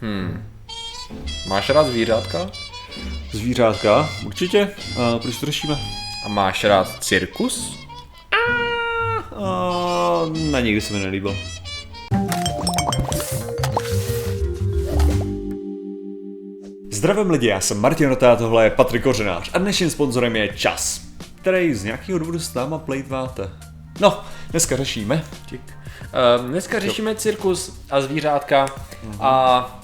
Hmm. Máš rád zvířátka? Zvířátka? Určitě. A proč to řešíme? A máš rád cirkus? A, na nikdy se mi nelíbil. Zdravím lidi, já jsem Martin Rota, tohle je Patrik Kořenář a dnešním sponzorem je Čas, který z nějakého důvodu s náma plejtváte. No, dneska řešíme. Čik. Uh, dneska řešíme cirkus a zvířátka a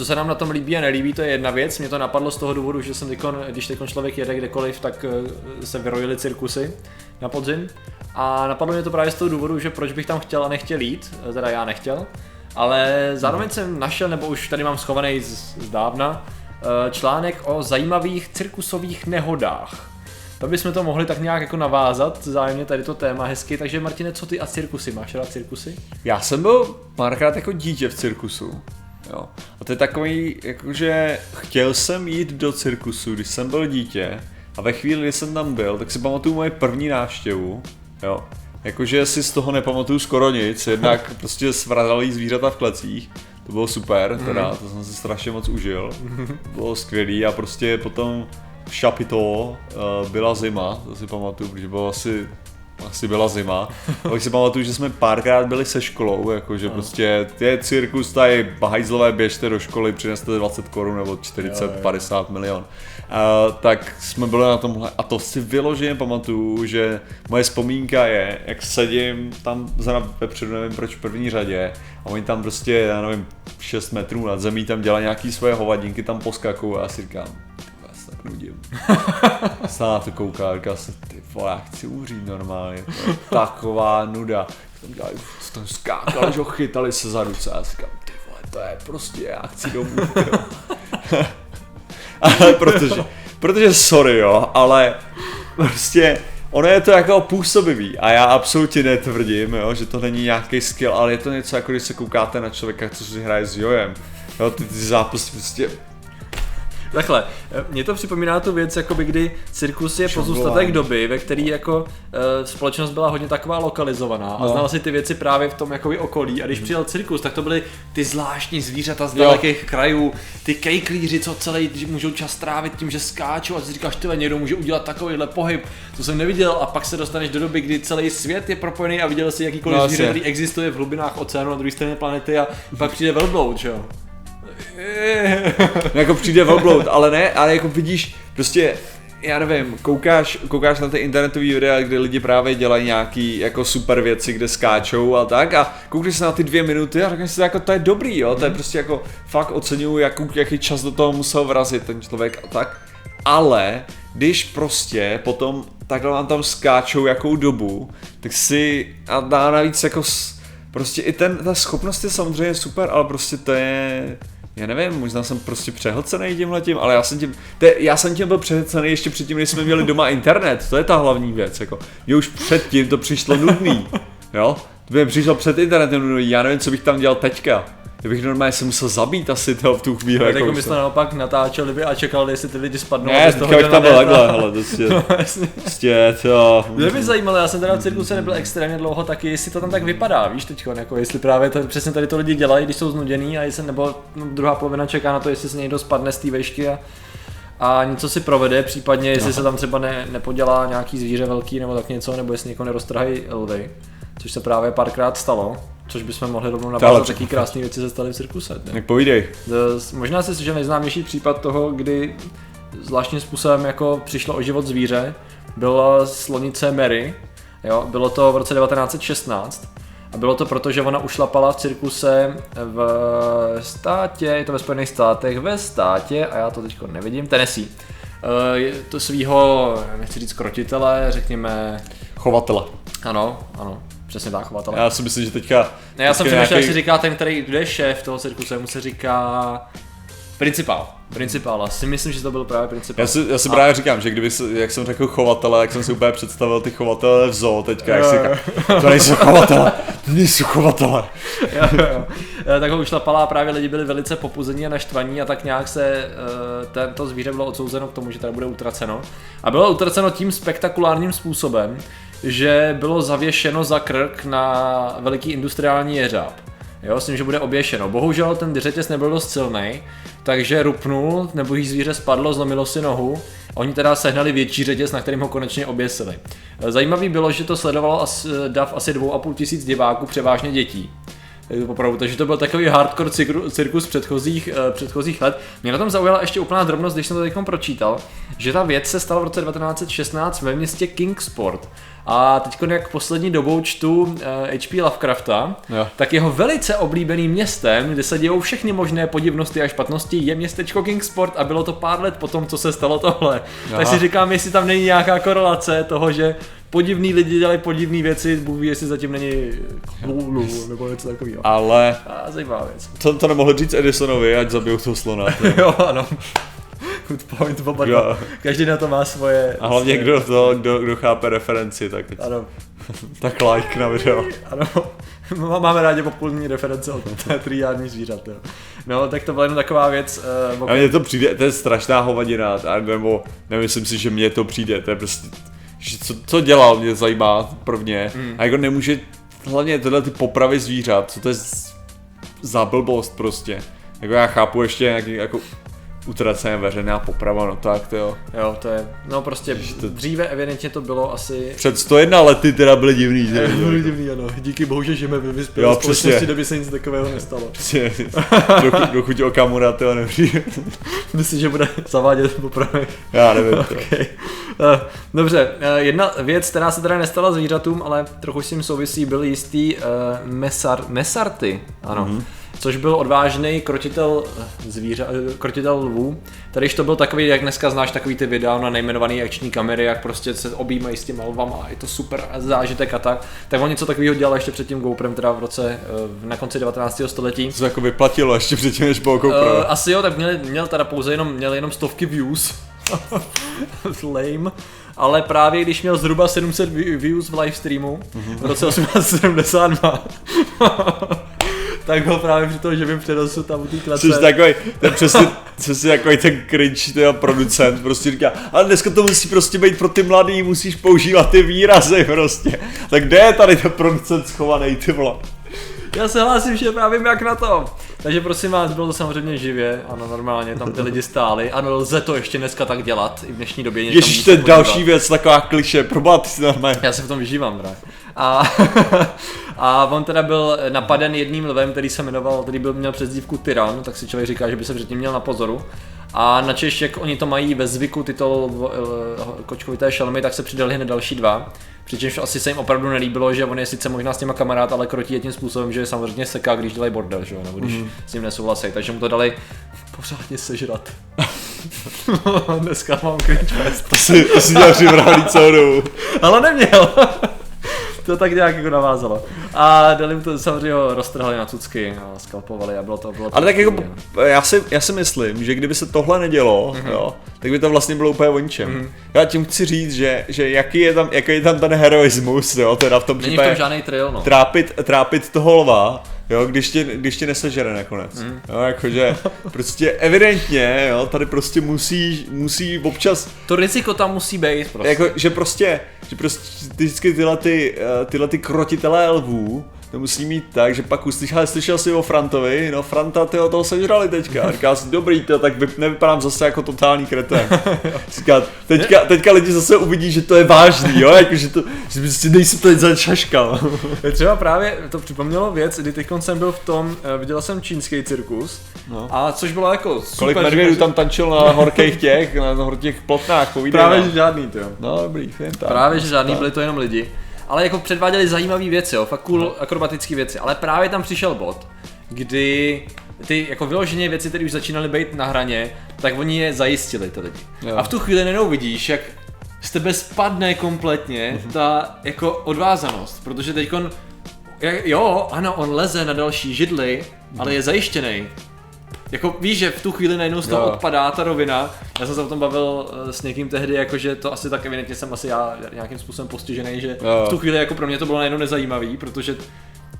co se nám na tom líbí a nelíbí, to je jedna věc. Mě to napadlo z toho důvodu, že jsem tykon, když teď člověk jede kdekoliv, tak eh, se vyrojily cirkusy na podzim. A napadlo mě to právě z toho důvodu, že proč bych tam chtěl a nechtěl jít, eh, teda já nechtěl. Ale zároveň jsem našel, nebo už tady mám schovaný z, z dávna, eh, článek o zajímavých cirkusových nehodách. To bychom to mohli tak nějak jako navázat, zájemně tady to téma hezky. Takže Martine, co ty a cirkusy? Máš rád cirkusy? Já jsem byl párkrát jako dítě v cirkusu. Jo. A to je takový, jakože chtěl jsem jít do cirkusu, když jsem byl dítě a ve chvíli, kdy jsem tam byl, tak si pamatuju moje první návštěvu. Jo. Jakože si z toho nepamatuju skoro nic, jednak prostě svradalý zvířata v klecích, to bylo super, teda, to jsem si strašně moc užil, bylo skvělý a prostě potom v Šapito uh, byla zima, to si pamatuju, protože bylo asi asi byla zima. Pak si pamatuju, že jsme párkrát byli se školou, jakože no. prostě je cirkus, tady bahajzlové běžte do školy, přineste 20 korun nebo 40, jo, jo. 50 milion. Uh, tak jsme byli na tomhle a to si vyloženě pamatuju, že moje vzpomínka je, jak sedím tam zrovna vepředu, nevím proč v první řadě a oni tam prostě, já nevím, 6 metrů nad zemí tam dělají nějaký svoje hovadinky, tam poskakují a já si říkám, nudím. Se na to kouká, říká se, ty já chci uřít normálně, to je taková nuda. Tam dělali, tam skákali, že ho chytali se za ruce a já říkám, ty vole, to je prostě, já chci domů, Ale protože, protože sorry jo, ale prostě ono je to jako působivý a já absolutně netvrdím, jo, že to není nějaký skill, ale je to něco jako když se koukáte na člověka, co si hraje s jojem. Jo, ty, ty zápasy prostě Takhle, mně to připomíná tu věc, jakoby kdy cirkus je pozůstatek doby, ve který jako uh, společnost byla hodně taková lokalizovaná no. a znala si ty věci právě v tom jakoby okolí. A když přijel cirkus, tak to byly ty zvláštní zvířata z dalekých krajů, ty kejklíři, co celý můžou čas trávit tím, že skáčou a si říkáš, ty někdo může udělat takovýhle pohyb, to jsem neviděl. A pak se dostaneš do doby, kdy celý svět je propojený a viděl si jakýkoliv no, zvíře, který existuje v hlubinách oceánu na druhé straně planety a pak přijde velbloud, jo. jako přijde velbloud, ale ne, ale jako vidíš, prostě já nevím, koukáš, koukáš na ty internetové videa, kde lidi právě dělají nějaký jako super věci, kde skáčou a tak a koukneš se na ty dvě minuty a řekneš si, jako to je dobrý, jo, to je prostě jako fakt oceňuju, jakou, jaký čas do toho musel vrazit ten člověk a tak, ale když prostě potom takhle vám tam skáčou jakou dobu, tak si a dá navíc jako prostě i ten, ta schopnost je samozřejmě super, ale prostě to je, já nevím, možná jsem prostě přehlcený tím letím, ale já jsem tím, te, já jsem tím byl přehlcený ještě předtím, než jsme měli doma internet, to je ta hlavní věc, jako, mě už předtím to přišlo nudný, jo, to by přišlo před internetem nudný, já nevím, co bych tam dělal teďka, já bych normálně se musel zabít asi toho v tu chvíli. Jako tak byste naopak natáčeli by a čekali, jestli ty lidi spadnou. Ne, teďka bych tam byl takhle, ale prostě, no, prostě to... Mě by zajímalo, já jsem teda v cirkuse nebyl extrémně dlouho, taky jestli to tam tak vypadá, víš teď, jako jestli právě to, přesně tady to lidi dělají, když jsou znuděný a jestli, nebo no, druhá polovina čeká na to, jestli se někdo spadne z té vešky a a něco si provede, případně jestli Aha. se tam třeba ne, nepodělá nějaký zvíře velký nebo tak něco, nebo jestli někoho neroztrhají lvy, což se právě párkrát stalo. Což bychom mohli rovnou navázat, jaký krásné věci se staly v cirkuse. Tak povídej. Možná si že nejznámější případ toho, kdy zvláštním způsobem jako přišlo o život zvíře, byla slonice Mary. Jo, bylo to v roce 1916. A bylo to proto, že ona ušlapala v cirkuse v státě, je to ve Spojených státech, ve státě, a já to teď nevidím, Tennessee. Eh, je to svého, nechci říct krotitele, řekněme... Chovatele. Ano, ano. Přesně tak, chovatele. Já si myslím, že teďka... Ne, já jsem přemýšlel, nějaký... jak si říká ten, který, kdo je šéf toho cirkuse, mu se říká... Principál. Principál, si myslím, že to byl právě principál. Já si, já si a... právě říkám, že kdyby, jak jsem řekl chovatele, jak jsem si úplně představil ty chovatele v zoo teďka, jak si říkám, to nejsou chovatele, to nejsou chovatele. jo, jo. Tak ho ušlapala a právě lidi byli velice popuzení a naštvaní a tak nějak se eh, tento zvíře bylo odsouzeno k tomu, že tady bude utraceno. A bylo utraceno tím spektakulárním způsobem, že bylo zavěšeno za krk na veliký industriální jeřáb. Jo, s tím, že bude oběšeno. Bohužel ten řetěz nebyl dost silný, takže rupnul, nebo jí zvíře spadlo, zlomilo si nohu. Oni teda sehnali větší řetěz, na kterým ho konečně oběsili. Zajímavý bylo, že to sledovalo asi, dav asi dvou a půl tisíc diváků, převážně dětí. Opravdu, takže to byl takový hardcore cirkus předchozích, uh, předchozích let. Mě na tom zaujala ještě úplná drobnost, když jsem to teď pročítal, že ta věc se stala v roce 1916 ve městě Kingsport. A teď, jak poslední dobou čtu uh, eh, H.P. Lovecrafta, jo. tak jeho velice oblíbeným městem, kde se dějou všechny možné podivnosti a špatnosti, je městečko Kingsport a bylo to pár let po tom, co se stalo tohle. Aha. Tak si říkám, jestli tam není nějaká korelace toho, že podivní lidi dělají podivné věci, Bůh ví, jestli zatím není Lulu nebo něco takového. Ale... A zajímavá věc. To, to nemohl říct Edisonovi, ať zabijou toho slona. jo, ano. Good point, oba dva. Každý na to má svoje... A hlavně svoje... kdo, to, kdo, kdo chápe referenci, tak, ano. tak like na video. Ano, máme rádi populní reference od triádní zvířat. Jo. No, tak to byla jenom taková věc. Uh, a mně to přijde, to je strašná hovadina, nebo nemyslím si, že mně to přijde, to je prostě že co, co dělal, mě zajímá prvně. Mm. A jako nemůže, hlavně tyhle ty popravy zvířat, co to je za blbost prostě. Jako já chápu ještě nějaký jako utracené veřejná poprava, no tak to jo. Jo, to je, no prostě to... dříve evidentně to bylo asi... Před 101 lety teda byly divný. Že? Byly divný, ano. Díky bohu, že žijeme ve vyspělé společnosti, kde by se nic takového nestalo. Přesně, dokud Okamura to nepřijde. Myslím, že bude zavádět popravy. Já nevím okay. Uh, dobře, uh, jedna věc, která se teda nestala zvířatům, ale trochu s tím souvisí, byl jistý uh, mesar, mesarty, ano. Mm-hmm což byl odvážný krotitel zvíře, krotitel lvů. Tady to byl takový, jak dneska znáš takový ty videa na nejmenované akční kamery, jak prostě se objímají s těma lvama a je to super zážitek a tak. Tak on něco takového dělal ještě před tím GoPrem, teda v roce, eh, na konci 19. století. To se jako vyplatilo ještě předtím, než bylo GoPro. Uh, asi jo, tak měl, měl teda pouze jenom, měl jenom stovky views. Lame ale právě když měl zhruba 700 views v livestreamu v roce 1872, tak ho právě při tom, že mi přenosu tam u té klece. Jsi takový, ten přesně, přesně takový ten cringe, ten producent, prostě říká, ale dneska to musí prostě být pro ty mladý, musíš používat ty výrazy prostě. Tak kde je tady ten producent schovaný, ty vole? Já se hlásím, že právě jak na to. Takže prosím vás, bylo to samozřejmě živě, ano, normálně, tam ty lidi stáli. Ano, lze to ještě dneska tak dělat, i v dnešní době. Ježíš, to je další věc, taková kliše, probát si normálně. Já se v tom vyžívám, brak. A, a on teda byl napaden jedním lvem, který se jmenoval, který byl, měl přezdívku Tyran, tak si člověk říká, že by se předtím měl na pozoru. A na Češ, jak oni to mají ve zvyku, tyto kočkovité šelmy, tak se přidali hned další dva. Přičemž asi se jim opravdu nelíbilo, že on je sice možná s těma kamarád, ale krotí je tím způsobem, že samozřejmě seká, když dělají bordel, že jo, nebo když mm. s ním nesouhlasí. Takže mu to dali pořádně sežrat. Dneska mám cringe fest. To si, to si dělal připravený celou dobu. Ale neměl to tak nějak jako navázalo. A dali mu to samozřejmě ho roztrhali na cucky a skalpovali a bylo to, bylo to Ale tak jako, já si, já si myslím, že kdyby se tohle nedělo, mm-hmm. jo, tak by to vlastně bylo úplně o ničem. Mm-hmm. Já tím chci říct, že, že jaký, je tam, jaký je tam ten heroismus, jo, teda v tom případě. Není v tom žádný trail, no. Trápit, trápit toho lva, Jo, když tě, když tě nesežere nakonec. Mm. Jo, jakože prostě evidentně, jo, tady prostě musí, musí občas... To riziko tam musí být prostě. Jako, že prostě, že prostě vždycky tyhle ty, eh, tyhle ty krotitelé lvů, to musí mít tak, že pak uslyšel, slyšel si o Frantovi, no Franta tyho toho sežrali teďka. A říká si, dobrý, to, tak nevypadám zase jako totální kretén. Říká, teďka, teďka lidi zase uvidí, že to je vážný, jo, jako, že to, že prostě nejsi teď začaškal. Třeba právě to připomnělo věc, kdy teď jsem byl v tom, eh, viděl jsem čínský cirkus, no. a což bylo jako super. Kolik medvědů tam tančil na horkých těch, na horkých plotnách, povídej Právě, že žádný, to No, dobrý, tam. Právě, že žádný, byli to jenom lidi ale jako předváděli zajímavé věci, jo, fakt cool akrobatické věci, ale právě tam přišel bod, kdy ty jako vyloženě věci, které už začínaly být na hraně, tak oni je zajistili ty lidi. Jo. A v tu chvíli nenou vidíš, jak z tebe spadne kompletně mhm. ta jako odvázanost, protože teďkon, jo, ano, on leze na další židli, ale je zajištěný. Jako víš, že v tu chvíli najednou z toho jo. odpadá ta rovina. Já jsem se o tom bavil uh, s někým tehdy, jakože to asi tak evidentně jsem asi já nějakým způsobem postižený, že jo. v tu chvíli jako pro mě to bylo najednou nezajímavý, protože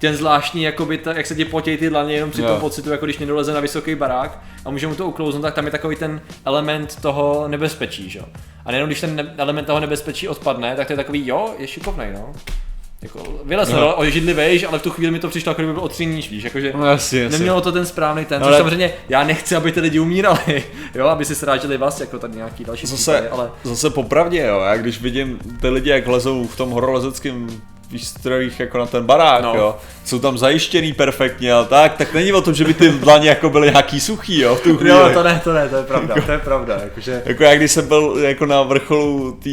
ten zvláštní, jakoby ta, jak se ti potějí ty dlaně jenom při jo. tom pocitu, jako když někdo leze na vysoký barák a může mu to uklouznout, tak tam je takový ten element toho nebezpečí, že? A nejenom když ten ne- element toho nebezpečí odpadne, tak to je takový, jo, je šikovnej, no. Jako, vylez no. o židli vejš, ale v tu chvíli mi to přišlo, jako kdyby byl o tři níž, víš, jakože No jasně, jasně. nemělo to ten správný ten, No, což ale- samozřejmě já nechci, aby ty lidi umírali, jo, aby si sráželi vás, jako tady nějaký další Zase, případy, ale zase popravdě, jo, já když vidím ty lidi, jak lezou v tom horolezeckém výstrojích jako na ten barák, No. jo, jsou tam zajištěný perfektně a tak, tak není o tom, že by ty dlaně jako byly nějaký suchý, jo, v tu chvíli. jo, to ne, to ne, to je pravda, to je pravda, jakože Jako já když jsem byl jako na vrcholu té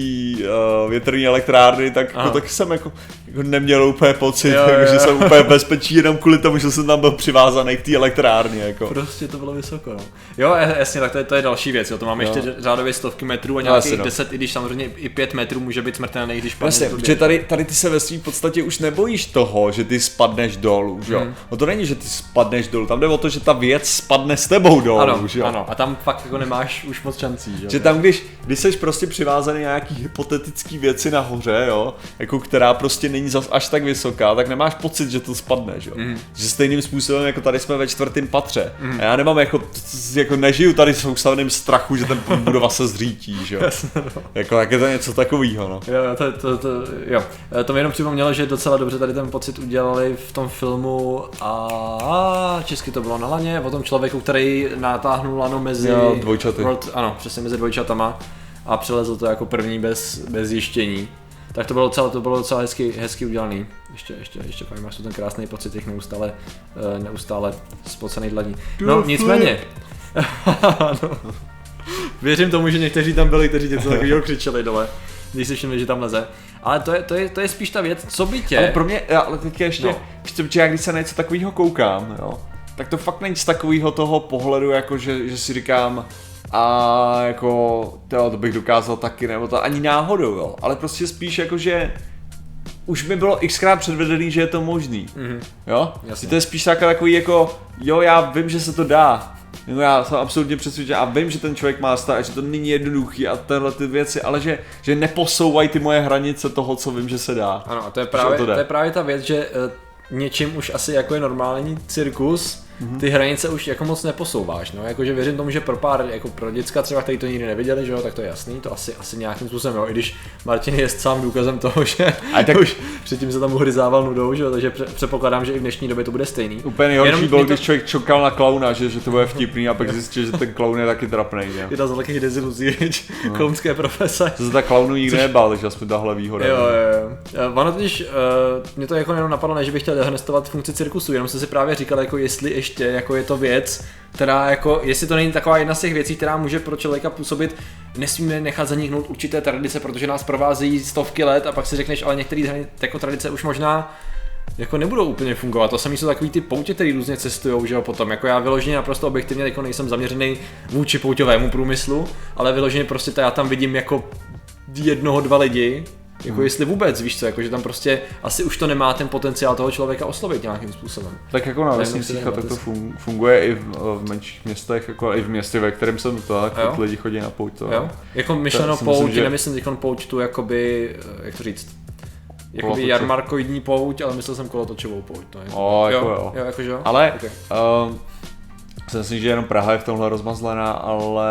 uh, větrné elektrárny, tak Aha. jako, taky jsem jako, jako neměl úplně pocit, Jo, jako, jo, že jsem úplně bezpečí jenom kvůli tomu, že jsem tam byl přivázaný k té elektrárně. Jako. Prostě to bylo vysoko, no. Jo, j- jasně, tak to je, to je další věc, jo, to máme Jo. ještě řádově stovky metrů a No, nějakých no. 10, i když samozřejmě i 5 metrů může být smrtelný, když padne Vlastně, z protože tady, tady ty se ve svým podstatě už nebojíš toho, že ty spadneš dolů, že jo? Hmm. No to není, že ty spadneš dolů, tam jde o to, že ta věc spadne s tebou dolů, Ano, že jo? ano, a tam fakt jako nemáš už moc šancí, že jo. Že tam, když, když jsi prostě přivázaný na nějaký hypotetický věci nahoře, jo, jako která prostě není zas až tak vysoká, tak nemáš pocit, že to spadne, že jo. Mhm. Že stejným způsobem, jako tady jsme ve čtvrtém patře. A já nemám jako, jako nežiju tady s soustavným strachu, že ten budova se zřítí, že jo. Jako, tak je to něco takového, no. Jo, jo, to, to, to, jo. E, To mi jenom připomnělo, že docela dobře tady ten pocit udělali v tom filmu a česky to bylo na laně, o tom člověku, který natáhnul lano mezi... Jo, dvojčaty. World, ano, přesně mezi dvojčatama a přelezl to jako první bez, bez zjištění. Tak to bylo docela, to bylo docela hezky, hezky udělaný. Ještě, ještě, ještě pak máš ten krásný pocit těch neustále, eh, neustále spocených dlaní. No, nicméně. no. Věřím tomu, že někteří tam byli, kteří něco takového křičeli dole, když si všimli, že tam leze. Ale to je, to je, to je spíš ta věc, co by tě... Ale pro mě, já- ale teďka ještě, No. co, protože já když se na něco takového koukám, jo, tak to fakt není z takového toho pohledu, jako že, že si říkám, a jako, to, to bych dokázal taky, nebo to ani náhodou, jo, ale prostě spíš jako, že už mi bylo xkrát předvedený, že je to možný, Mhm. jo, Jasně. To je spíš tak, takový jako, jo, já vím, že se to dá, No já jsem absolutně přesvědčen a vím, že ten člověk má stát, že to není jednoduchý a tenhle ty věci, ale že, že neposouvají ty moje hranice toho, co vím, že se dá. Ano, a to je právě, to to, je právě ta věc, že eh, něčím už asi jako je normální cirkus. Ty hranice už jako moc neposouváš, no, jakože věřím tomu, že pro pár, jako pro děcka třeba, kteří to nikdy neviděli, že jo, tak to je jasný, to asi, asi nějakým způsobem, jo, i když Martin je sám důkazem toho, že A tak- už předtím se tam uhryzával nudou, že jo, takže pře- předpokládám, že i v dnešní době to bude stejný. Úplně nejhorší Jenom bylo, to- když člověk čekal na klauna, že, že to bude vtipný a pak zjistil, že ten klaun je taky trapnej. Jo. Jedna z velkých deziluzí No. klounské profese. To se ta klaunu nikdy nebál, takže aspoň tahle výhoda. Jo, jo, jo. Eh, Ono totiž, uh, mě to jako jenom napadlo, ne, že bych chtěl dehonestovat funkci cirkusu, jenom jsem si právě říkal, jako jestli ještě jako je to věc, která jako, jestli to není taková jedna z těch věcí, která může pro člověka působit, nesmíme nechat zaniknout určité tradice, protože nás provázejí stovky let a pak si řekneš, ale některé jako tradice už možná jako nebudou úplně fungovat. To samé jsou takový ty poutě, které různě cestují, že jo, potom. Jako já vyloženě naprosto objektivně jako nejsem zaměřený vůči pouťovému průmyslu, ale vyloženě prostě to já tam vidím jako jednoho, dva lidi, jako Hmm. jestli vůbec, víš co, jako že tam prostě asi už to nemá ten potenciál toho člověka oslovit nějakým způsobem. Tak jako na vesnicích a tak to funguje i v, v menších městech, jako i v městě, ve kterém jsem to tak, lidi chodí na pouť. To, Jo? Jako myšleno si myslím, pouť, že- nemyslím teď pouť tu jakoby, eh, jak to říct, jakoby jarmarkoidní pouť, ale myslel jsem kolotočovou pouť. To je. O, jako jo. jo, jakože jo. Ale Okay. um, si myslím, že jenom Praha je v tomhle rozmazlená, ale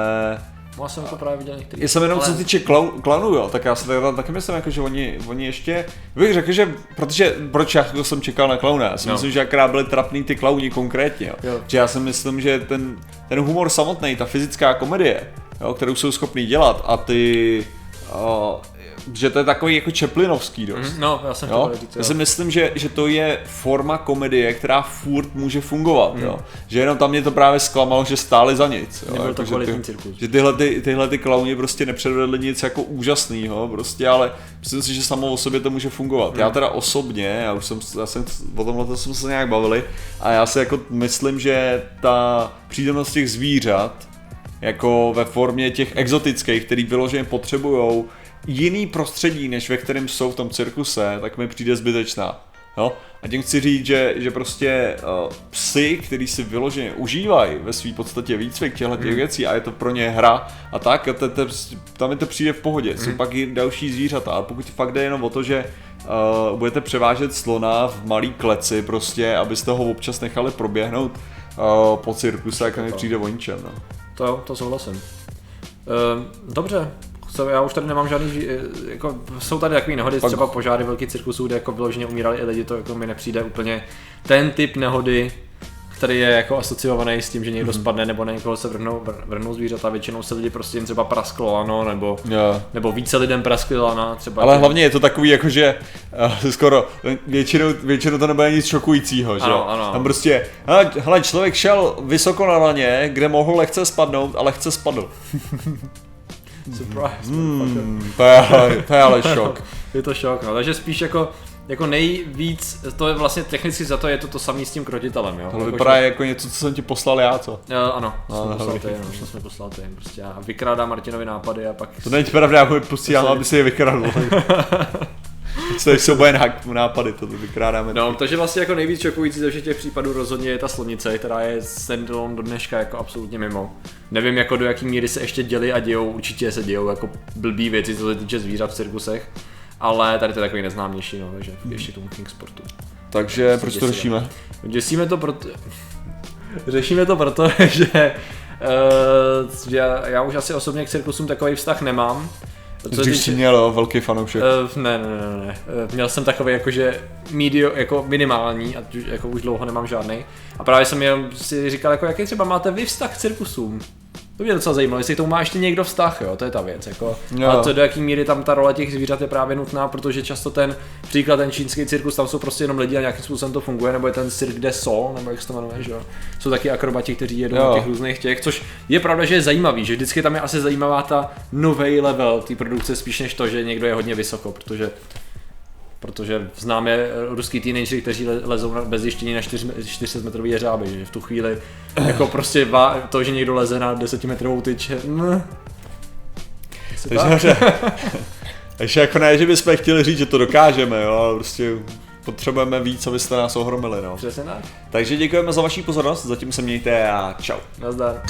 Já jsem to právě viděl některý. Já jsem jenom ale... co se týče klau, klaunů, jo, tak já si tak, taky myslím, jako, že oni, oni ještě, bych řekl, že, protože, proč já jako jsem čekal na klauna, já si No. myslím, že akorát byli trapný ty klauni konkrétně, jo. Jo. Že já si myslím, že ten, ten humor samotný, ta fyzická komedie, jo, kterou jsou schopní dělat a ty, o, že to je takový jako Chaplinovský dost. Mhm, No, já jsem Jo? chtěl říct, Já si myslím, že, že to je forma komedie, která furt může fungovat. Jo? Že jenom tam mě to právě zklamalo, že stáli za nic. Jo? Mhm. Nebyl to že kvalitní ty, cirkus. že tyhle, ty, tyhle ty klauni prostě nepředvedli nic jako úžasného, prostě, ale myslím si, že samo o sobě to může fungovat. Mhm. Já teda osobně, já už jsem, já jsem o tomhle jsme se nějak bavili, a já si jako myslím, že ta přítomnost těch zvířat, jako ve formě těch exotických, který vyloženě potřebují jiný prostředí, než ve kterém jsou v tom cirkuse, tak mi přijde zbytečná. Jo? A tím chci říct, že, že prostě uh, psy, který si vyloženě užívají ve své podstatě výcvik těchto těch věcí a je to pro ně hra a tak, a to, to, tam mi to přijde v pohodě. Jsou pak i další zvířata, ale pokud fakt jde jenom o to, že uh, budete převážet slona v malý kleci prostě, abyste ho občas nechali proběhnout uh, po cirkuse, tak mi přijde o ničem. No. To jo, to souhlasím. Ehm, dobře, co, já už tady nemám žádný, eh, jako, jsou tady takové nehody, Pak- třeba požáry velký cirkusů, kde jako vyloženě umírali i lidi, to jako mi nepřijde úplně ten typ nehody, který je jako asociovaný s tím, že někdo spadne nebo na někoho se vrhnou, vr- vrhnou zvířata, většinou se lidi prostě jim třeba prasklo lano, nebo, Jo. nebo více lidem praskly lana, třeba. Ale že- hlavně je to takový jako, že uh, skoro většinou, většinou to nebude nic šokujícího, že jo? Ano, ano. Tam prostě, hele, člověk šel vysoko na laně, kde mohl lehce spadnout a lehce spadl. Surprise, Hmm, to, je, ale- to je ale šok. Je to šok, no. takže spíš jako, jako nejvíc, to je vlastně technicky za to je to to samé s tím krotitelem, jo. Ale Jako, vypadá že- jako něco, co jsem ti poslal já, co? Uh, ano, to No, jsme no, poslal ty, no, to jsme poslal ty, prostě a vykrádá Martinovi nápady a pak... To není pravda, já je posílám, aby si je vykradl. To jsou moje ná- nápady, to vykrádáme. No, takže vlastně jako nejvíc šokující ze všech těch případů rozhodně je ta slonice, která je standalone do dneška jako absolutně mimo. Nevím jako do jaký míry se ještě děli a dějou, určitě se dějou jako blbý věci, co se týče zvířat v cirkusech. Ale tady to je takový neznámější, no, takže ještě k tomu King Sportu. Takže proč to řešíme? Děsíme to proto... Řešíme to proto, že, uh, že já, já už asi osobně k cirkusům takový vztah nemám. Co Když jsi měl velký fanoušek. Uh, ne, ne, ne, ne. Uh, měl jsem takový jakože medio, jako minimální, a už, jako už dlouho nemám žádný. A právě jsem jenom si říkal, jako jaký třeba máte vy vztah k cirkusům? To mě docela zajímalo, jestli k tomu má ještě někdo vztah, jo, to je ta věc, jako. Jo. A to do jaký míry tam ta role těch zvířat je právě nutná, protože často ten příklad, ten čínský cirkus, tam jsou prostě jenom lidi a nějakým způsobem to funguje, nebo je ten Cirque de Sol, nebo jak se to jmenuje, že jo. Jsou taky akrobati, kteří jedou Jo. těch různých těch, což je pravda, že je zajímavý, že vždycky tam je asi zajímavá ta nový level té produkce spíš než to, že někdo je hodně vysoko, protože protože známe ruský teenagery, kteří le- lezou bez jištění na 400 metrový jeřáby, že v tu chvíli jako prostě to, že někdo leze na 10 metrovou tyč, mm, Takže. Takže jako ne, že bychom chtěli říct, že to dokážeme, jo, ale prostě potřebujeme víc, abyste nás ohromili, no. Přesně tak. Takže děkujeme za vaši pozornost, zatím se mějte a čau. Nazdar.